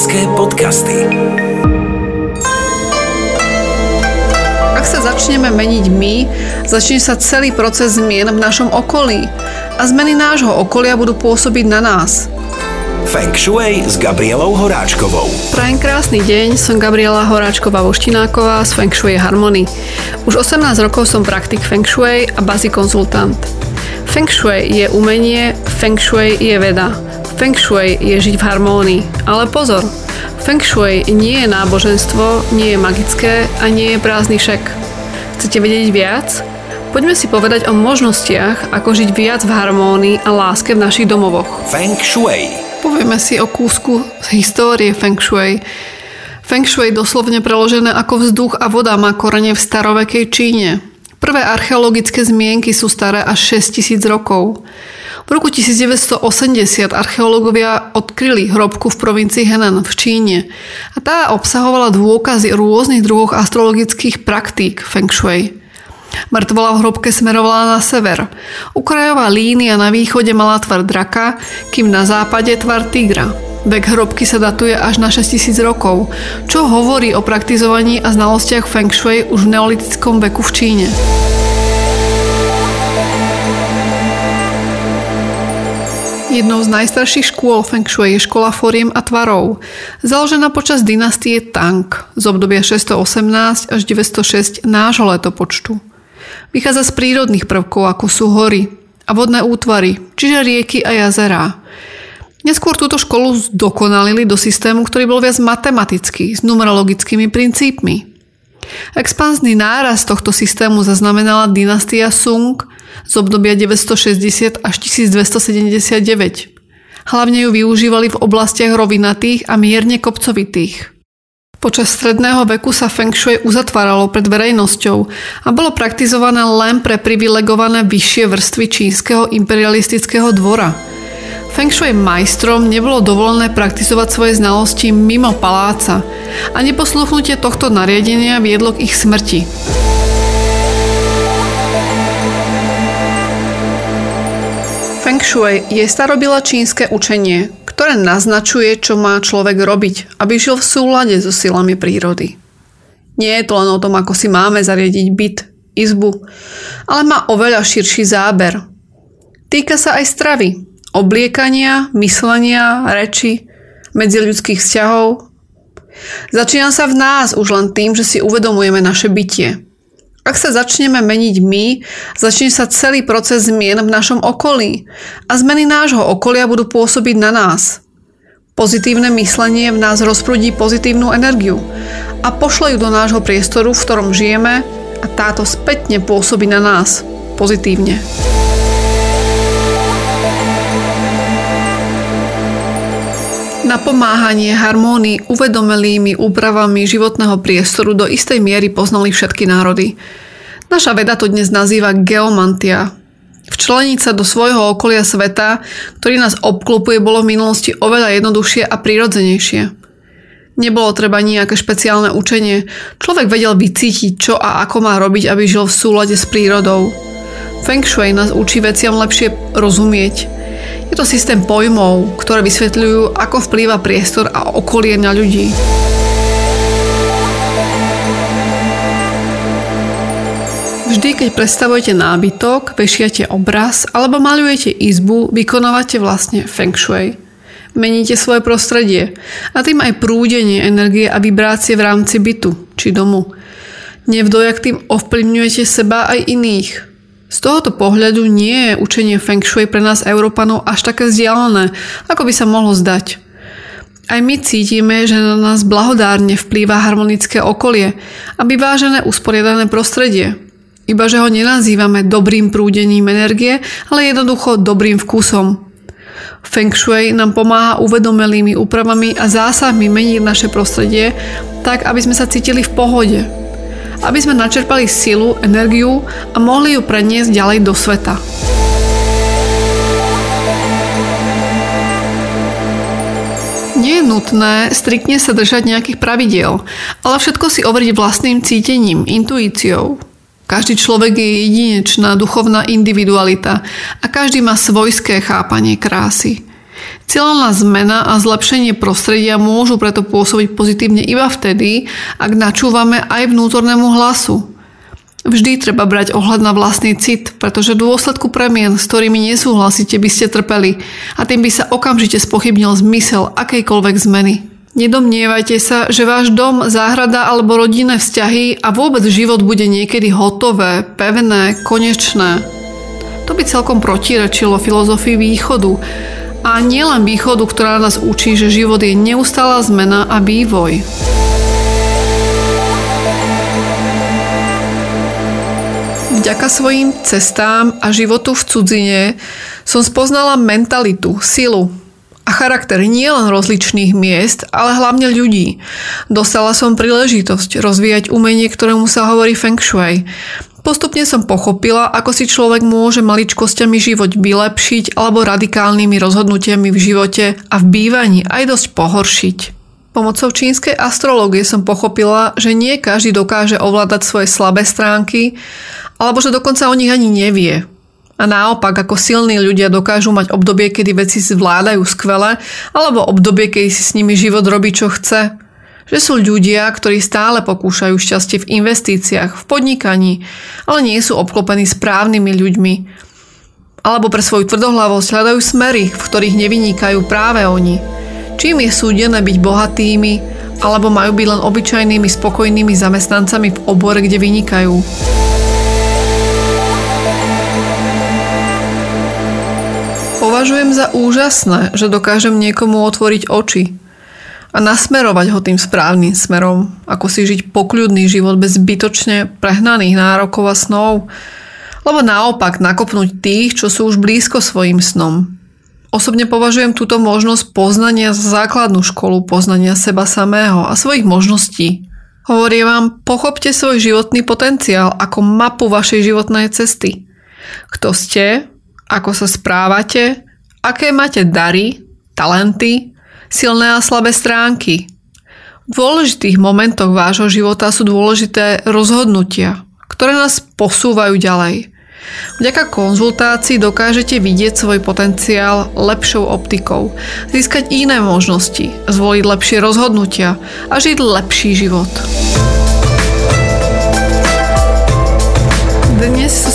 Slovenské podcasty. Ak sa začneme meniť my, začne sa celý proces zmien v našom okolí a zmeny nášho okolia budú pôsobiť na nás. Feng Shui s Gabrielou Horáčkovou. Prajem krásny deň, som Gabriela Horáčková Voštináková z Feng Shui Harmony. Už 18 rokov som praktik Feng Shui a bazi konzultant. Feng Shui je umenie, Feng Shui je veda. Feng Shui je žiť v harmónii. Ale pozor, Feng Shui nie je náboženstvo, nie je magické a nie je prázdny šek. Chcete vedieť viac? Poďme si povedať o možnostiach, ako žiť viac v harmónii a láske v našich domovoch. Feng Shui. Povieme si o kúsku histórie Feng Shui. Feng Shui doslovne preložené ako vzduch a voda má korene v starovekej Číne. Prvé archeologické zmienky sú staré až 6000 rokov. V roku 1980 archeológovia odkryli hrobku v provincii Henan v Číne a tá obsahovala dôkazy rôznych druhoch astrologických praktík Feng Shui. Mŕtvola v hrobke smerovala na sever. Ukrajová línia na východe mala tvar draka, kým na západe tvar tigra. Vek hrobky sa datuje až na 6000 rokov, čo hovorí o praktizovaní a znalostiach Feng Shui už v neolitickom veku v Číne. Jednou z najstarších škôl Feng Shui je škola foriem a tvarov, založená počas dynastie Tang z obdobia 618 až 906 nášho letopočtu. Vychádza z prírodných prvkov, ako sú hory a vodné útvary, čiže rieky a jazerá. Neskôr túto školu zdokonalili do systému, ktorý bol viac matematický, s numerologickými princípmi. Expanzný náraz tohto systému zaznamenala dynastia Sung z obdobia 960 až 1279. Hlavne ju využívali v oblastiach rovinatých a mierne kopcovitých. Počas stredného veku sa Feng Shui uzatváralo pred verejnosťou a bolo praktizované len pre privilegované vyššie vrstvy čínskeho imperialistického dvora – Feng Shui majstrom nebolo dovolené praktizovať svoje znalosti mimo paláca a neposluchnutie tohto nariadenia viedlo k ich smrti. Feng Shui je starobila čínske učenie, ktoré naznačuje, čo má človek robiť, aby žil v súlade so silami prírody. Nie je to len o tom, ako si máme zariadiť byt, izbu, ale má oveľa širší záber. Týka sa aj stravy, obliekania, myslenia, reči, medziľudských vzťahov. Začína sa v nás už len tým, že si uvedomujeme naše bytie. Ak sa začneme meniť my, začne sa celý proces zmien v našom okolí a zmeny nášho okolia budú pôsobiť na nás. Pozitívne myslenie v nás rozprúdi pozitívnu energiu a pošle ju do nášho priestoru, v ktorom žijeme a táto spätne pôsobí na nás pozitívne. Napomáhanie harmónii uvedomelými úpravami životného priestoru do istej miery poznali všetky národy. Naša veda to dnes nazýva geomantia. Včleniť sa do svojho okolia sveta, ktorý nás obklopuje, bolo v minulosti oveľa jednoduchšie a prirodzenejšie. Nebolo treba nejaké špeciálne učenie. Človek vedel vycítiť, čo a ako má robiť, aby žil v súlade s prírodou. Feng Shui nás učí veciam lepšie rozumieť – je to systém pojmov, ktoré vysvetľujú, ako vplýva priestor a okolie na ľudí. Vždy, keď predstavujete nábytok, vešiate obraz alebo malujete izbu, vykonávate vlastne feng shui. Meníte svoje prostredie a tým aj prúdenie energie a vibrácie v rámci bytu či domu. Nevdojak tým ovplyvňujete seba aj iných. Z tohoto pohľadu nie je učenie Feng Shui pre nás Európanov až také vzdialené, ako by sa mohlo zdať. Aj my cítime, že na nás blahodárne vplýva harmonické okolie a vyvážené usporiadané prostredie. Iba že ho nenazývame dobrým prúdením energie, ale jednoducho dobrým vkusom. Feng Shui nám pomáha uvedomelými úpravami a zásahmi meniť naše prostredie tak, aby sme sa cítili v pohode, aby sme načerpali silu, energiu a mohli ju preniesť ďalej do sveta. Nie je nutné striktne sa držať nejakých pravidiel, ale všetko si overiť vlastným cítením, intuíciou. Každý človek je jedinečná duchovná individualita a každý má svojské chápanie krásy. Cieľná zmena a zlepšenie prostredia môžu preto pôsobiť pozitívne iba vtedy, ak načúvame aj vnútornému hlasu. Vždy treba brať ohľad na vlastný cit, pretože v dôsledku premien, s ktorými nesúhlasíte, by ste trpeli a tým by sa okamžite spochybnil zmysel akejkoľvek zmeny. Nedomnievajte sa, že váš dom, záhrada alebo rodinné vzťahy a vôbec život bude niekedy hotové, pevné, konečné. To by celkom protirečilo filozofii východu. A nielen východu, ktorá nás učí, že život je neustála zmena a vývoj. Vďaka svojim cestám a životu v cudzine som spoznala mentalitu, silu a charakter nielen rozličných miest, ale hlavne ľudí. Dostala som príležitosť rozvíjať umenie, ktorému sa hovorí Feng Shui. Postupne som pochopila, ako si človek môže maličkosťami život vylepšiť alebo radikálnymi rozhodnutiami v živote a v bývaní aj dosť pohoršiť. Pomocou čínskej astrológie som pochopila, že nie každý dokáže ovládať svoje slabé stránky alebo že dokonca o nich ani nevie. A naopak, ako silní ľudia dokážu mať obdobie, kedy veci zvládajú skvele, alebo obdobie, kedy si s nimi život robí, čo chce. Že sú ľudia, ktorí stále pokúšajú šťastie v investíciách, v podnikaní, ale nie sú obklopení správnymi ľuďmi. Alebo pre svoju tvrdohlavosť hľadajú smery, v ktorých nevynikajú práve oni. Čím je súdené byť bohatými, alebo majú byť len obyčajnými spokojnými zamestnancami v obore, kde vynikajú. Považujem za úžasné, že dokážem niekomu otvoriť oči a nasmerovať ho tým správnym smerom, ako si žiť pokľudný život bez zbytočne prehnaných nárokov a snov, lebo naopak nakopnúť tých, čo sú už blízko svojim snom. Osobne považujem túto možnosť poznania za základnú školu poznania seba samého a svojich možností. Hovorím vám, pochopte svoj životný potenciál ako mapu vašej životnej cesty. Kto ste, ako sa správate, aké máte dary, talenty, silné a slabé stránky. V dôležitých momentoch vášho života sú dôležité rozhodnutia, ktoré nás posúvajú ďalej. Vďaka konzultácii dokážete vidieť svoj potenciál lepšou optikou, získať iné možnosti, zvoliť lepšie rozhodnutia a žiť lepší život.